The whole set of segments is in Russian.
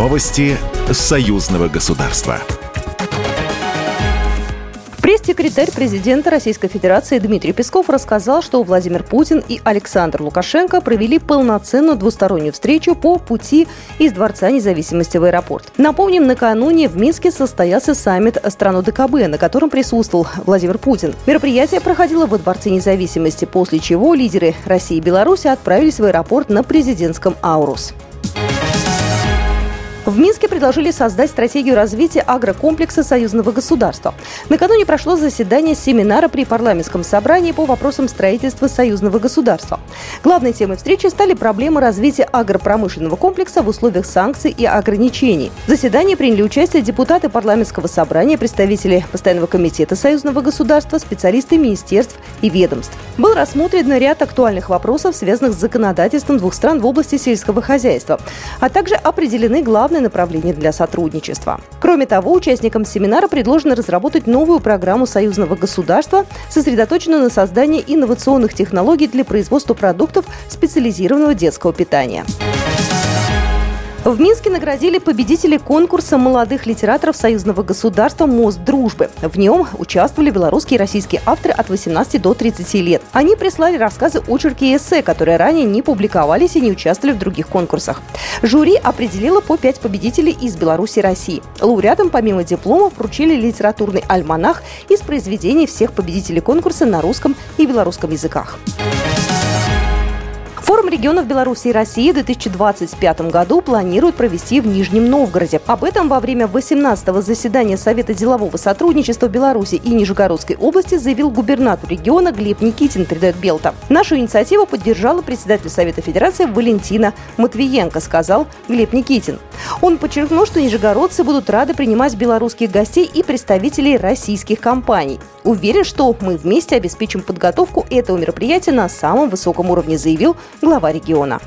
Новости союзного государства. Пресс-секретарь президента Российской Федерации Дмитрий Песков рассказал, что Владимир Путин и Александр Лукашенко провели полноценную двустороннюю встречу по пути из Дворца независимости в аэропорт. Напомним, накануне в Минске состоялся саммит стран ОДКБ, на котором присутствовал Владимир Путин. Мероприятие проходило во Дворце независимости, после чего лидеры России и Беларуси отправились в аэропорт на президентском «Аурус». В Минске предложили создать стратегию развития агрокомплекса союзного государства. Накануне прошло заседание семинара при парламентском собрании по вопросам строительства союзного государства. Главной темой встречи стали проблемы развития агропромышленного комплекса в условиях санкций и ограничений. В заседании приняли участие депутаты парламентского собрания, представители постоянного комитета союзного государства, специалисты министерств и ведомств. Был рассмотрен ряд актуальных вопросов, связанных с законодательством двух стран в области сельского хозяйства, а также определены главные главное направление для сотрудничества. Кроме того, участникам семинара предложено разработать новую программу союзного государства, сосредоточенную на создании инновационных технологий для производства продуктов специализированного детского питания. В Минске наградили победителей конкурса молодых литераторов союзного государства «Мост дружбы». В нем участвовали белорусские и российские авторы от 18 до 30 лет. Они прислали рассказы, очерки и эссе, которые ранее не публиковались и не участвовали в других конкурсах. Жюри определило по пять победителей из Беларуси и России. Лауреатам помимо дипломов вручили литературный альманах из произведений всех победителей конкурса на русском и белорусском языках. Регионов Беларуси и России в 2025 году планируют провести в Нижнем Новгороде. Об этом во время 18-го заседания Совета делового сотрудничества Беларуси и Нижегородской области заявил губернатор региона Глеб Никитин, передает Белта. Нашу инициативу поддержала председатель Совета Федерации Валентина Матвиенко, сказал Глеб Никитин. Он подчеркнул, что нижегородцы будут рады принимать белорусских гостей и представителей российских компаний. Уверен, что мы вместе обеспечим подготовку этого мероприятия на самом высоком уровне, заявил глава региона.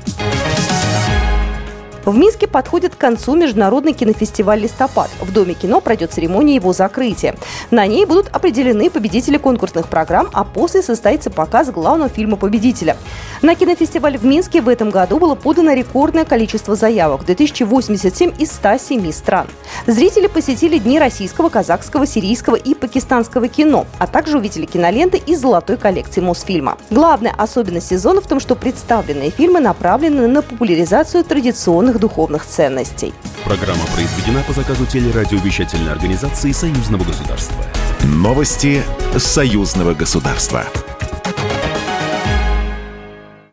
В Минске подходит к концу международный кинофестиваль «Листопад». В Доме кино пройдет церемония его закрытия. На ней будут определены победители конкурсных программ, а после состоится показ главного фильма победителя. На кинофестиваль в Минске в этом году было подано рекордное количество заявок – 2087 из 107 стран. Зрители посетили дни российского, казахского, сирийского и пакистанского кино, а также увидели киноленты из золотой коллекции Мосфильма. Главная особенность сезона в том, что представленные фильмы направлены на популяризацию традиционных важных духовных ценностей. Программа произведена по заказу телерадиовещательной организации Союзного государства. Новости Союзного государства.